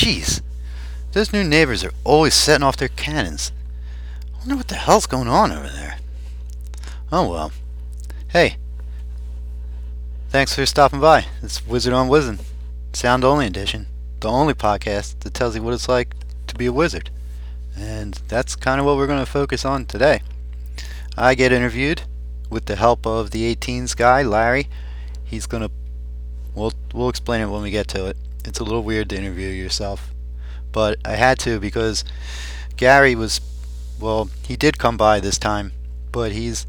Jeez, those new neighbors are always setting off their cannons. I wonder what the hell's going on over there. Oh well. Hey, thanks for stopping by. It's Wizard on Wizard, sound only edition, the only podcast that tells you what it's like to be a wizard. And that's kind of what we're going to focus on today. I get interviewed with the help of the 18s guy, Larry. He's going to we'll we'll explain it when we get to it. It's a little weird to interview yourself, but I had to because Gary was well, he did come by this time, but he's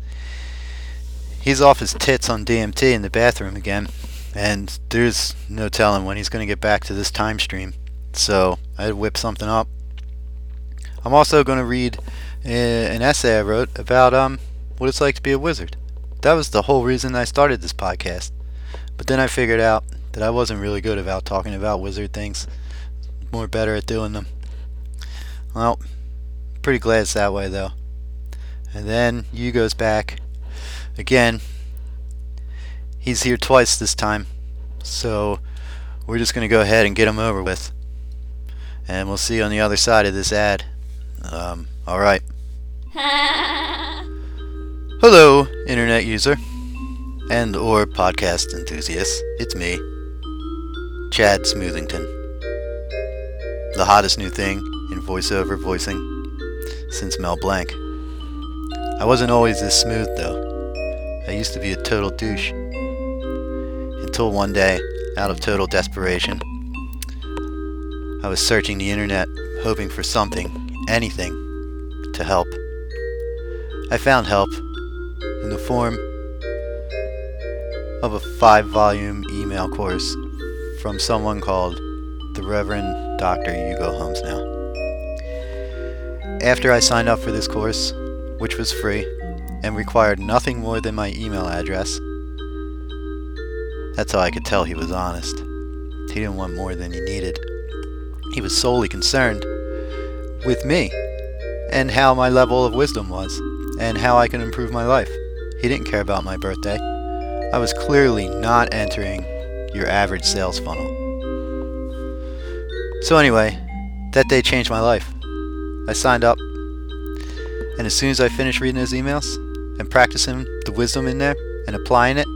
he's off his tits on DMT in the bathroom again, and there's no telling when he's going to get back to this time stream. So I had to whip something up. I'm also going to read uh, an essay I wrote about um what it's like to be a wizard. That was the whole reason I started this podcast. But then I figured out that I wasn't really good about talking about wizard things. More better at doing them. Well, pretty glad it's that way though. And then Hugo's back. Again, he's here twice this time. So we're just going to go ahead and get him over with. And we'll see you on the other side of this ad. Um, alright. Hello, internet user and or podcast enthusiast. It's me, Chad Smoothington. The hottest new thing in voiceover voicing since Mel Blanc. I wasn't always this smooth though. I used to be a total douche. Until one day, out of total desperation, I was searching the internet hoping for something, anything, to help. I found help in the form of a five volume email course from someone called the Reverend Dr. Hugo Holmes now. After I signed up for this course, which was free and required nothing more than my email address, that's how I could tell he was honest. He didn't want more than he needed. He was solely concerned with me and how my level of wisdom was and how I could improve my life. He didn't care about my birthday. I was clearly not entering your average sales funnel. So anyway, that day changed my life. I signed up, and as soon as I finished reading those emails and practicing the wisdom in there and applying it,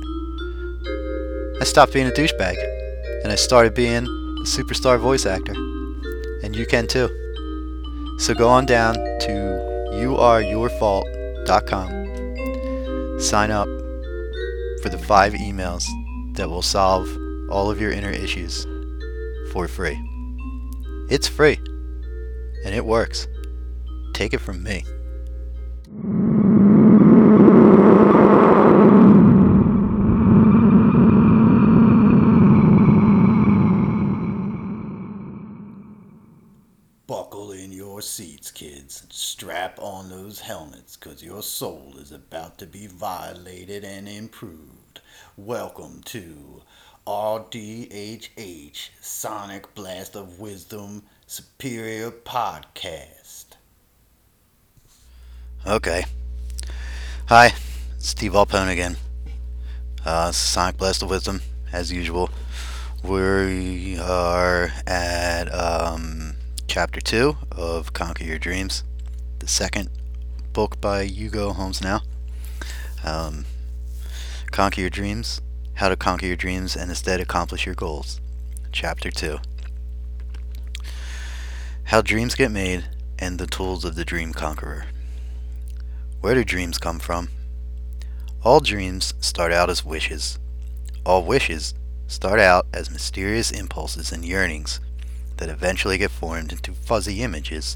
I stopped being a douchebag, and I started being a superstar voice actor. And you can too. So go on down to youareyourfault.com. Sign up for the five emails that will solve all of your inner issues for free. It's free, and it works. Take it from me. Buckle in your seats, kids. Strap on those helmets, because your soul is about to be violated and improved. Welcome to RDHH Sonic Blast of Wisdom Superior Podcast. Okay. Hi, it's Steve Alpone again. Uh, Sonic Blast of Wisdom, as usual. We are at um, chapter 2 of Conquer Your Dreams, the second book by Hugo Holmes now. Um, Conquer Your Dreams, How to Conquer Your Dreams and Instead Accomplish Your Goals, chapter 2. How Dreams Get Made and the Tools of the Dream Conqueror. Where do dreams come from? All dreams start out as wishes. All wishes start out as mysterious impulses and yearnings that eventually get formed into fuzzy images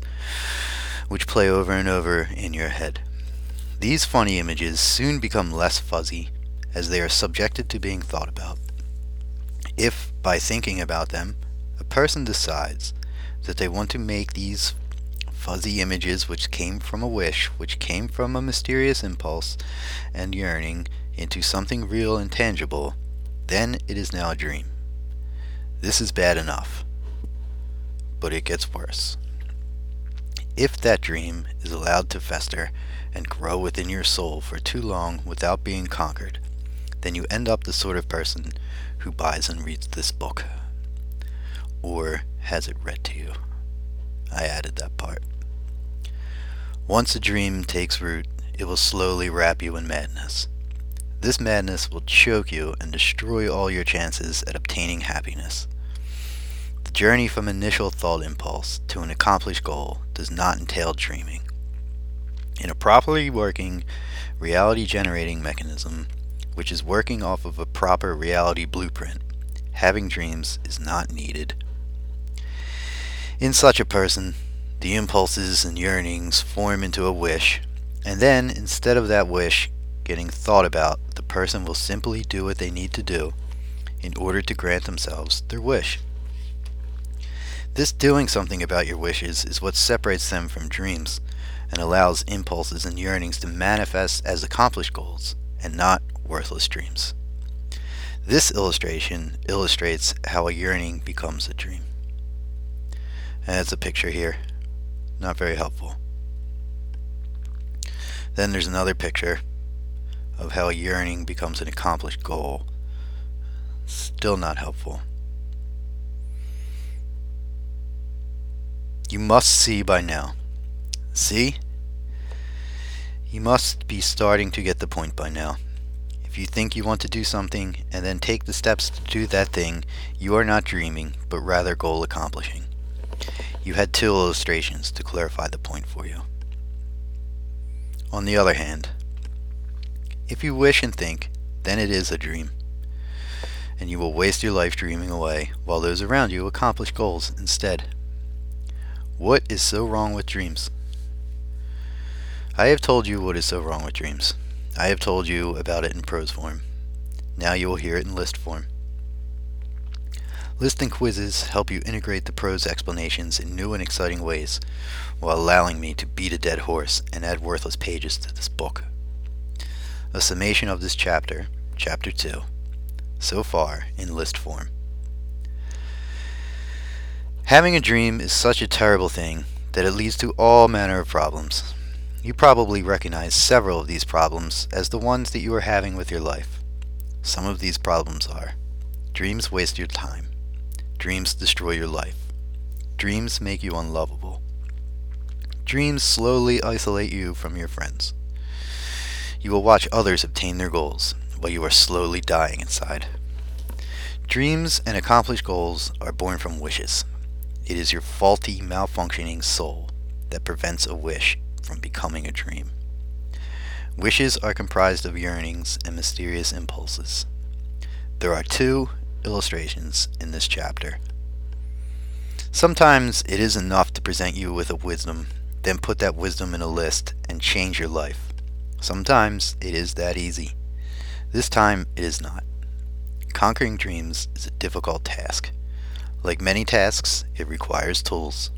which play over and over in your head. These funny images soon become less fuzzy as they are subjected to being thought about. If, by thinking about them, a person decides that they want to make these fuzzy images which came from a wish, which came from a mysterious impulse and yearning, into something real and tangible, then it is now a dream. This is bad enough, but it gets worse. If that dream is allowed to fester and grow within your soul for too long without being conquered, then you end up the sort of person who buys and reads this book. Or has it read to you. I added that part. Once a dream takes root, it will slowly wrap you in madness. This madness will choke you and destroy all your chances at obtaining happiness. The journey from initial thought impulse to an accomplished goal does not entail dreaming. In a properly working reality generating mechanism, which is working off of a proper reality blueprint, having dreams is not needed. In such a person, the impulses and yearnings form into a wish, and then, instead of that wish getting thought about, the person will simply do what they need to do in order to grant themselves their wish. This doing something about your wishes is what separates them from dreams and allows impulses and yearnings to manifest as accomplished goals and not worthless dreams. This illustration illustrates how a yearning becomes a dream. And that's a picture here. Not very helpful. Then there's another picture of how a yearning becomes an accomplished goal. Still not helpful. You must see by now. See? You must be starting to get the point by now. If you think you want to do something and then take the steps to do that thing, you are not dreaming, but rather goal accomplishing. You had two illustrations to clarify the point for you. On the other hand, if you wish and think, then it is a dream. And you will waste your life dreaming away while those around you accomplish goals instead. What is so wrong with dreams? I have told you what is so wrong with dreams. I have told you about it in prose form. Now you will hear it in list form. List and quizzes help you integrate the prose explanations in new and exciting ways, while allowing me to beat a dead horse and add worthless pages to this book. A summation of this chapter, Chapter 2, so far in list form. Having a dream is such a terrible thing that it leads to all manner of problems. You probably recognize several of these problems as the ones that you are having with your life. Some of these problems are dreams waste your time, dreams destroy your life, dreams make you unlovable, dreams slowly isolate you from your friends. You will watch others obtain their goals while you are slowly dying inside. Dreams and accomplished goals are born from wishes. It is your faulty, malfunctioning soul that prevents a wish from becoming a dream. Wishes are comprised of yearnings and mysterious impulses. There are two illustrations in this chapter. Sometimes it is enough to present you with a wisdom, then put that wisdom in a list and change your life. Sometimes it is that easy. This time it is not. Conquering dreams is a difficult task. Like many tasks, it requires tools.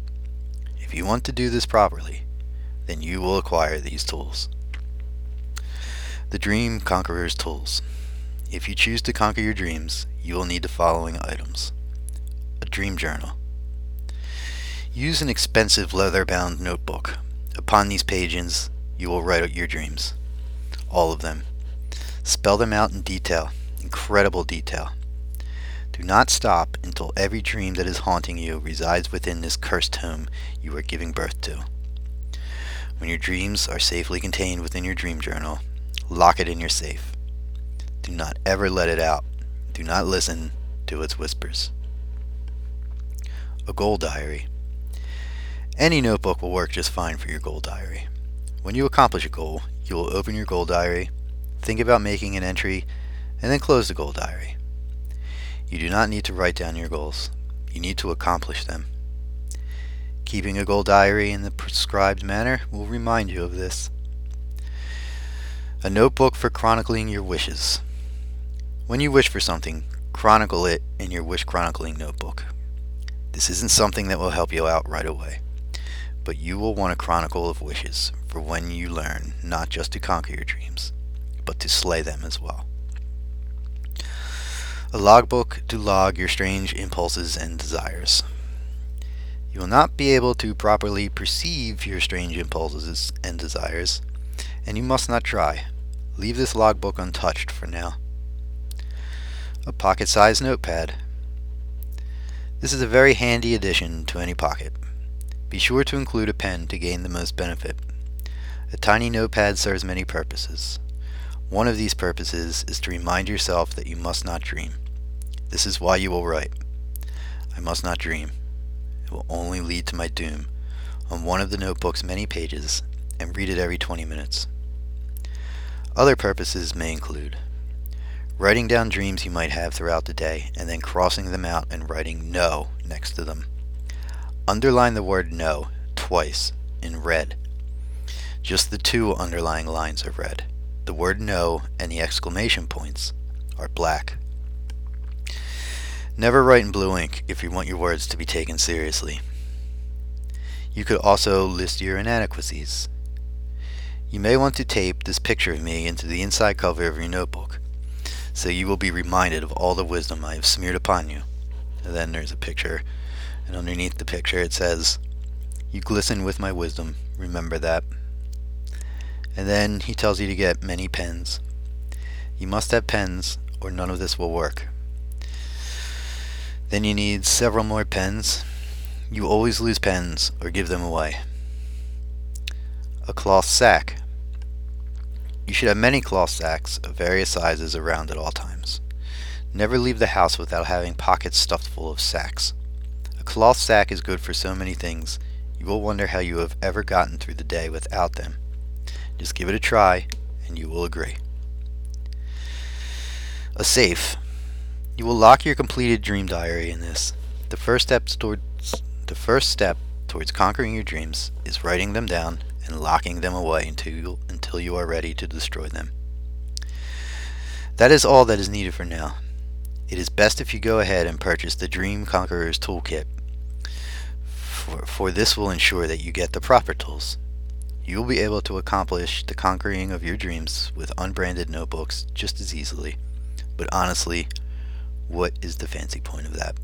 If you want to do this properly, then you will acquire these tools. The Dream Conqueror's Tools. If you choose to conquer your dreams, you will need the following items. A dream journal. Use an expensive leather-bound notebook. Upon these pages, you will write out your dreams. All of them. Spell them out in detail, incredible detail. Do not stop until every dream that is haunting you resides within this cursed home you are giving birth to. When your dreams are safely contained within your dream journal, lock it in your safe. Do not ever let it out. Do not listen to its whispers. A goal diary. Any notebook will work just fine for your goal diary. When you accomplish a goal, you will open your goal diary, think about making an entry, and then close the goal diary. You do not need to write down your goals. You need to accomplish them. Keeping a goal diary in the prescribed manner will remind you of this. A notebook for chronicling your wishes. When you wish for something, chronicle it in your wish chronicling notebook. This isn't something that will help you out right away, but you will want a chronicle of wishes for when you learn not just to conquer your dreams, but to slay them as well. A logbook to log your strange impulses and desires. You will not be able to properly perceive your strange impulses and desires, and you must not try. Leave this logbook untouched for now. A pocket-sized notepad. This is a very handy addition to any pocket. Be sure to include a pen to gain the most benefit. A tiny notepad serves many purposes. One of these purposes is to remind yourself that you must not dream. This is why you will write. I must not dream. Will only lead to my doom on one of the notebook's many pages and read it every 20 minutes. Other purposes may include writing down dreams you might have throughout the day and then crossing them out and writing no next to them. Underline the word no twice in red. Just the two underlying lines are red. The word no and the exclamation points are black. Never write in blue ink if you want your words to be taken seriously. You could also list your inadequacies. You may want to tape this picture of me into the inside cover of your notebook, so you will be reminded of all the wisdom I have smeared upon you. And then there's a picture, and underneath the picture it says, You glisten with my wisdom, remember that. And then he tells you to get many pens. You must have pens, or none of this will work. Then you need several more pens. You always lose pens or give them away. A cloth sack. You should have many cloth sacks of various sizes around at all times. Never leave the house without having pockets stuffed full of sacks. A cloth sack is good for so many things, you will wonder how you have ever gotten through the day without them. Just give it a try, and you will agree. A safe. You will lock your completed dream diary in this. The first step towards the first step towards conquering your dreams is writing them down and locking them away until you, until you are ready to destroy them. That is all that is needed for now. It is best if you go ahead and purchase the Dream Conqueror's Toolkit, for, for this will ensure that you get the proper tools. You will be able to accomplish the conquering of your dreams with unbranded notebooks just as easily. But honestly, what is the fancy point of that?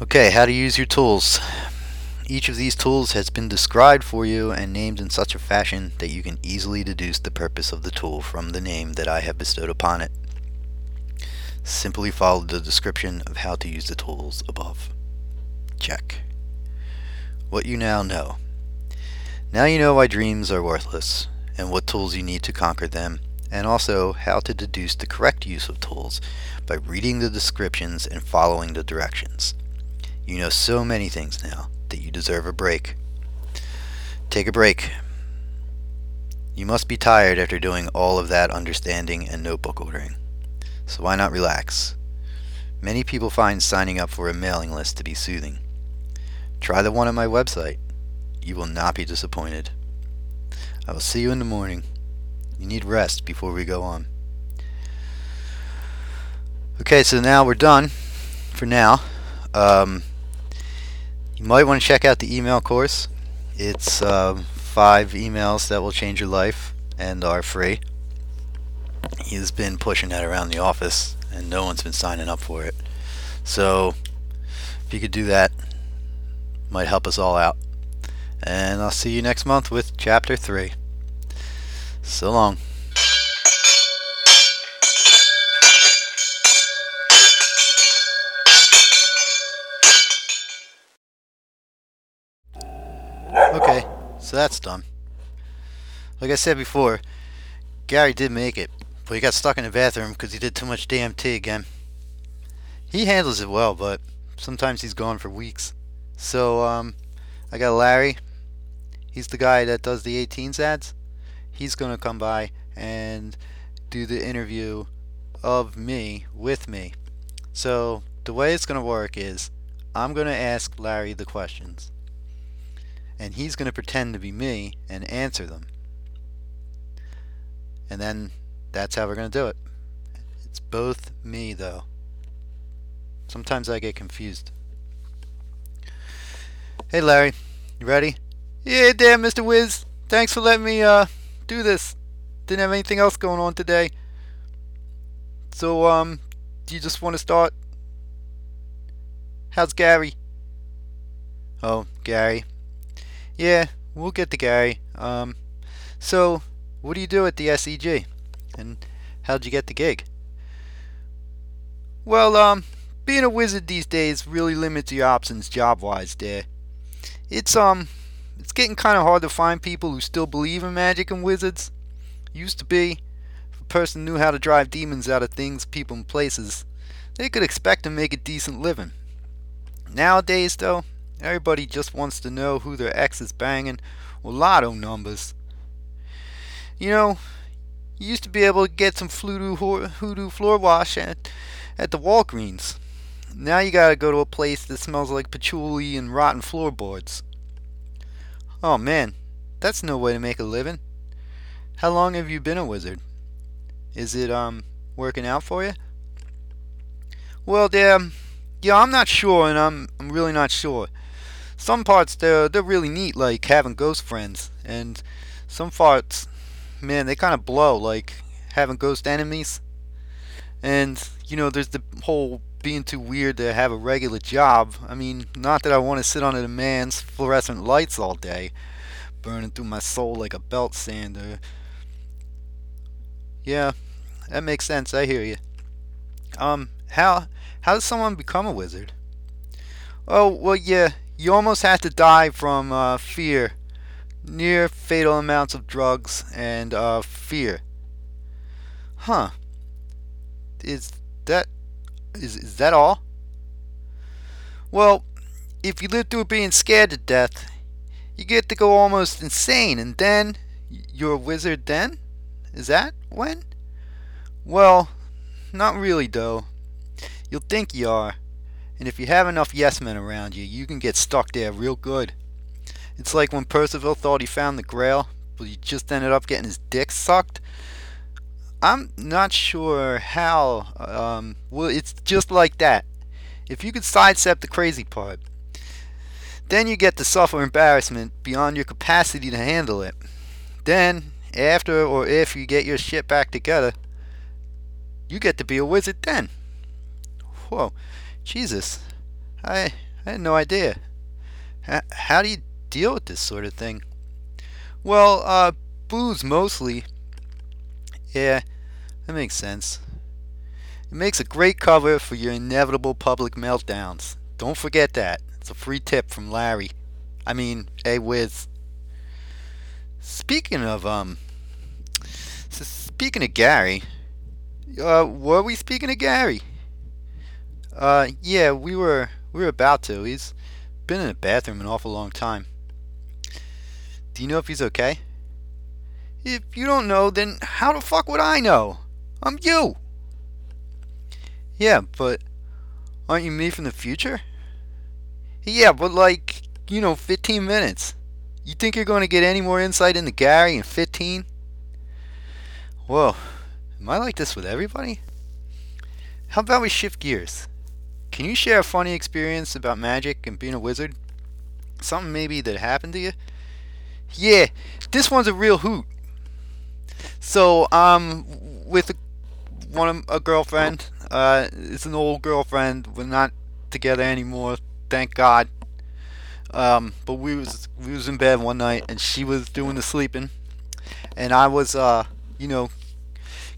Okay, how to use your tools. Each of these tools has been described for you and named in such a fashion that you can easily deduce the purpose of the tool from the name that I have bestowed upon it. Simply follow the description of how to use the tools above. Check. What you now know. Now you know why dreams are worthless, and what tools you need to conquer them, and also how to deduce the correct use of tools by reading the descriptions and following the directions. You know so many things now that you deserve a break. Take a break. You must be tired after doing all of that understanding and notebook ordering. So why not relax? Many people find signing up for a mailing list to be soothing. Try the one on my website. You will not be disappointed. I will see you in the morning. You need rest before we go on. Okay, so now we're done for now. Um, you might want to check out the email course. It's uh, five emails that will change your life and are free. He's been pushing that around the office, and no one's been signing up for it. So, if you could do that, might help us all out. And I'll see you next month with Chapter 3. So long. Okay, so that's done. Like I said before, Gary did make it, but he got stuck in the bathroom because he did too much DMT again. He handles it well, but sometimes he's gone for weeks. So, um, I got Larry. He's the guy that does the 18s ads. He's going to come by and do the interview of me with me. So, the way it's going to work is I'm going to ask Larry the questions and he's going to pretend to be me and answer them. And then that's how we're going to do it. It's both me, though. Sometimes I get confused. Hey, Larry, you ready? Yeah, damn, Mr. Wiz. Thanks for letting me uh do this. Didn't have anything else going on today. So, um, do you just want to start? How's Gary? Oh, Gary. Yeah, we'll get to Gary. Um, so, what do you do at the SEG? And how'd you get the gig? Well, um, being a wizard these days really limits your options job-wise there. It's, um, it's getting kind of hard to find people who still believe in magic and wizards. Used to be, if a person knew how to drive demons out of things, people, and places, they could expect to make a decent living. Nowadays, though, everybody just wants to know who their ex is banging or lotto numbers. You know, you used to be able to get some hoodoo, hoodoo floor wash at, at the Walgreens. Now you gotta go to a place that smells like patchouli and rotten floorboards. Oh man, that's no way to make a living. How long have you been a wizard? Is it, um, working out for you? Well, yeah, yeah, I'm not sure, and I'm, I'm really not sure. Some parts, they're, they're really neat, like having ghost friends, and some parts, man, they kind of blow, like having ghost enemies. And, you know, there's the whole being too weird to have a regular job. I mean, not that I want to sit under the man's fluorescent lights all day, burning through my soul like a belt sander. Yeah, that makes sense. I hear you. Um, how how does someone become a wizard? Oh, well, yeah, you almost have to die from uh, fear, near fatal amounts of drugs and uh, fear. Huh? Is that is, is that all? Well, if you live through being scared to death, you get to go almost insane, and then you're a wizard then? Is that when? Well, not really, though. You'll think you are, and if you have enough yes men around you, you can get stuck there real good. It's like when Percival thought he found the Grail, but he just ended up getting his dick sucked. I'm not sure how. Um, well, it's just like that. If you could sidestep the crazy part, then you get to suffer embarrassment beyond your capacity to handle it. Then, after or if you get your shit back together, you get to be a wizard then. Whoa, Jesus. I, I had no idea. H- how do you deal with this sort of thing? Well, uh, booze mostly. Yeah, that makes sense. It makes a great cover for your inevitable public meltdowns. Don't forget that. It's a free tip from Larry. I mean, a Wiz. Speaking of, um, so speaking of Gary, uh, were we speaking of Gary? Uh, yeah, we were, we were about to. He's been in the bathroom an awful long time. Do you know if he's okay? If you don't know, then how the fuck would I know? I'm you. Yeah, but aren't you me from the future? Yeah, but like, you know, 15 minutes. You think you're going to get any more insight into Gary in 15? Whoa, am I like this with everybody? How about we shift gears? Can you share a funny experience about magic and being a wizard? Something maybe that happened to you? Yeah, this one's a real hoot. So, um, with a one of a girlfriend. Uh, it's an old girlfriend. We're not together anymore, thank God. Um, but we was we was in bed one night, and she was doing the sleeping, and I was, uh, you know,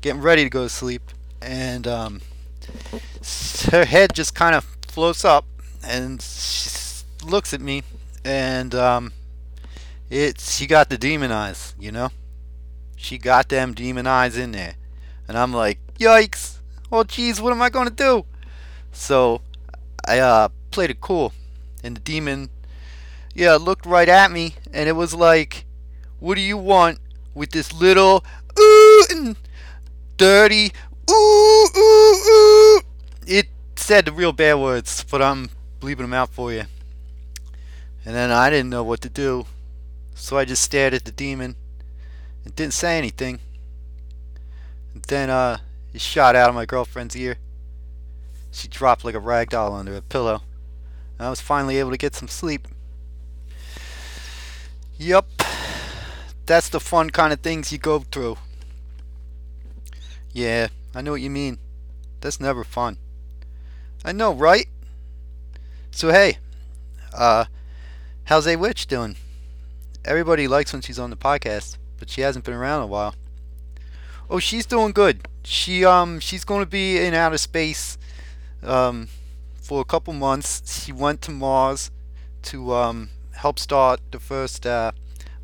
getting ready to go to sleep, and um, her head just kind of floats up, and she looks at me, and um, it she got the demon eyes, you know. She got them demon eyes in there, and I'm like, yikes! Oh, jeez, what am I gonna do? So I uh, played it cool, and the demon, yeah, looked right at me, and it was like, what do you want with this little ooh and dirty ooh ooh ooh? It said the real bad words, but I'm bleeping them out for you. And then I didn't know what to do, so I just stared at the demon and didn't say anything. And then uh, he shot out of my girlfriend's ear. She dropped like a rag doll under a pillow. I was finally able to get some sleep. Yup. That's the fun kind of things you go through. Yeah, I know what you mean. That's never fun. I know, right? So hey, uh, how's A Witch doing? Everybody likes when she's on the podcast, but she hasn't been around a while. Oh, she's doing good. She um she's going to be in outer space um, for a couple months. She went to Mars to um, help start the first uh,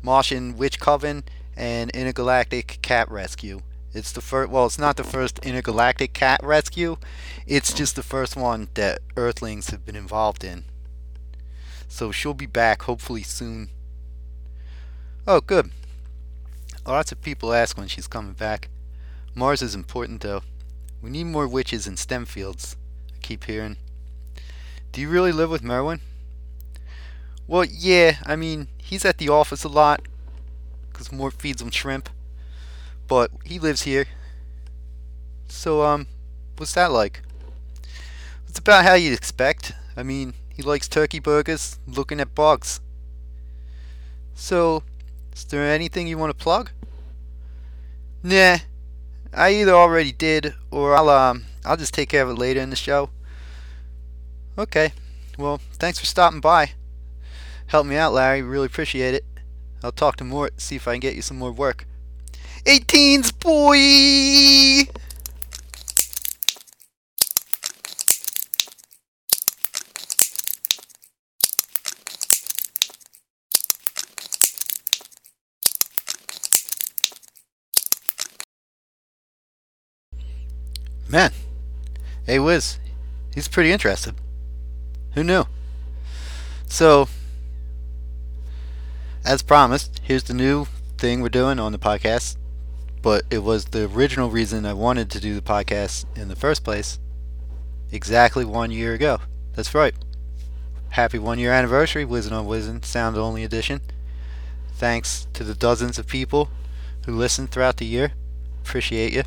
Martian witch coven and intergalactic cat rescue. It's the first. Well, it's not the first intergalactic cat rescue. It's just the first one that Earthlings have been involved in. So she'll be back hopefully soon. Oh, good. Lots of people ask when she's coming back. Mars is important though. We need more witches in STEM fields. I keep hearing. Do you really live with Merwin? Well, yeah. I mean, he's at the office a lot because Mort feeds him shrimp but he lives here. So, um, what's that like? It's about how you'd expect. I mean, he likes turkey burgers, looking at bugs. So, is there anything you want to plug? Nah, I either already did, or I'll um, I'll just take care of it later in the show. Okay, well, thanks for stopping by. Help me out, Larry. Really appreciate it. I'll talk to Mort, see if I can get you some more work. 18s, boy! Man, hey Wiz, he's pretty interested. Who knew? So, as promised, here's the new thing we're doing on the podcast but it was the original reason I wanted to do the podcast in the first place exactly one year ago. That's right. Happy one year anniversary, Wizen on Wizen, Sound Only Edition. Thanks to the dozens of people who listened throughout the year. Appreciate you.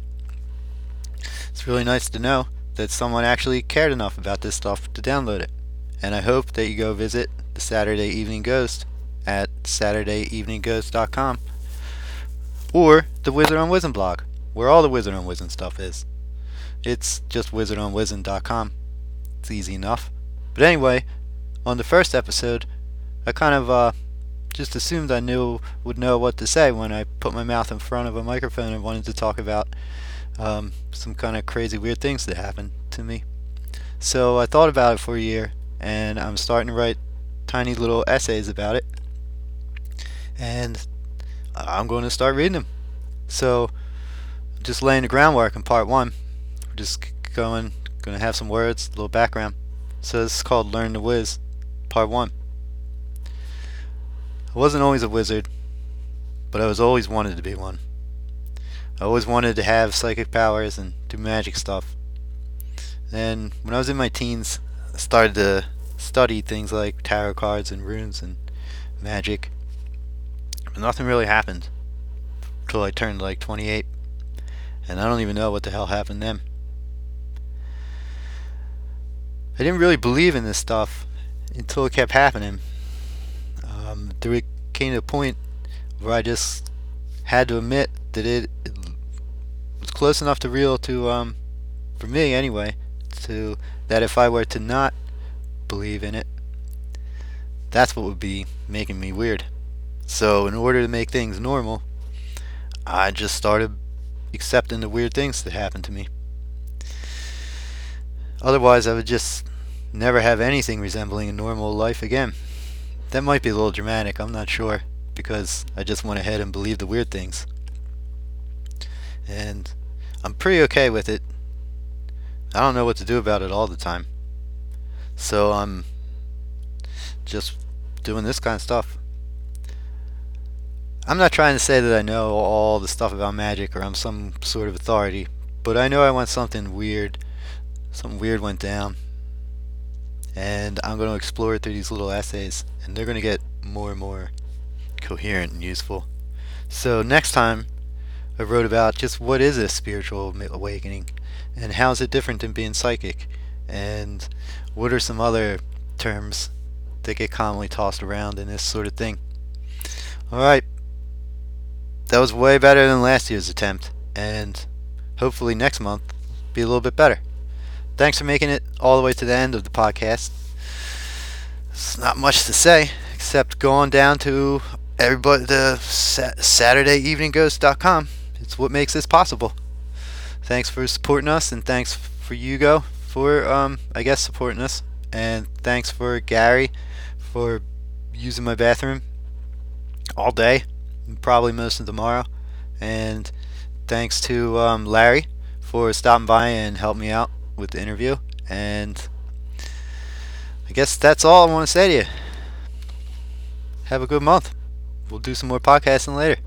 It's really nice to know that someone actually cared enough about this stuff to download it. And I hope that you go visit the Saturday Evening Ghost at SaturdayEveningGhost.com or the Wizard on Wizen blog, where all the Wizard on Wizen stuff is. It's just wizardonwizen.com. It's easy enough. But anyway, on the first episode, I kind of uh, just assumed I knew would know what to say when I put my mouth in front of a microphone and wanted to talk about um, some kind of crazy weird things that happened to me. So I thought about it for a year, and I'm starting to write tiny little essays about it. And I'm going to start reading them. So, just laying the groundwork in part one. We're just going, going to have some words, a little background. So this is called Learn to Wiz, part one. I wasn't always a wizard, but I was always wanted to be one. I always wanted to have psychic powers and do magic stuff. Then, when I was in my teens, I started to study things like tarot cards and runes and magic But nothing really happened until I turned like 28. And I don't even know what the hell happened then. I didn't really believe in this stuff until it kept happening. Um, there came to a point where I just had to admit that it, close enough to real to, um, for me anyway, to that if I were to not believe in it, that's what would be making me weird. So in order to make things normal, I just started accepting the weird things that happened to me. Otherwise, I would just never have anything resembling a normal life again. That might be a little dramatic, I'm not sure, because I just went ahead and believed the weird things. And I'm pretty okay with it. I don't know what to do about it all the time. So I'm just doing this kind of stuff. I'm not trying to say that I know all the stuff about magic or I'm some sort of authority, but I know I want something weird. Something weird went down. And I'm going to explore it through these little essays, and they're going to get more and more coherent and useful. So next time, I wrote about just what is a spiritual awakening, and how is it different than being psychic, and what are some other terms that get commonly tossed around in this sort of thing. Alright, that was way better than last year's attempt, and hopefully next month be a little bit better. Thanks for making it all the way to the end of the podcast. It's not much to say except go on down to everybody the SaturdayEveningGhost.com. It's what makes this possible. Thanks for supporting us, and thanks for Hugo for um, I guess supporting us, and thanks for Gary for using my bathroom all day, probably most of tomorrow, and thanks to um, Larry for stopping by and helping me out with the interview, and I guess that's all I want to say to you. Have a good month. We'll do some more podcasting later.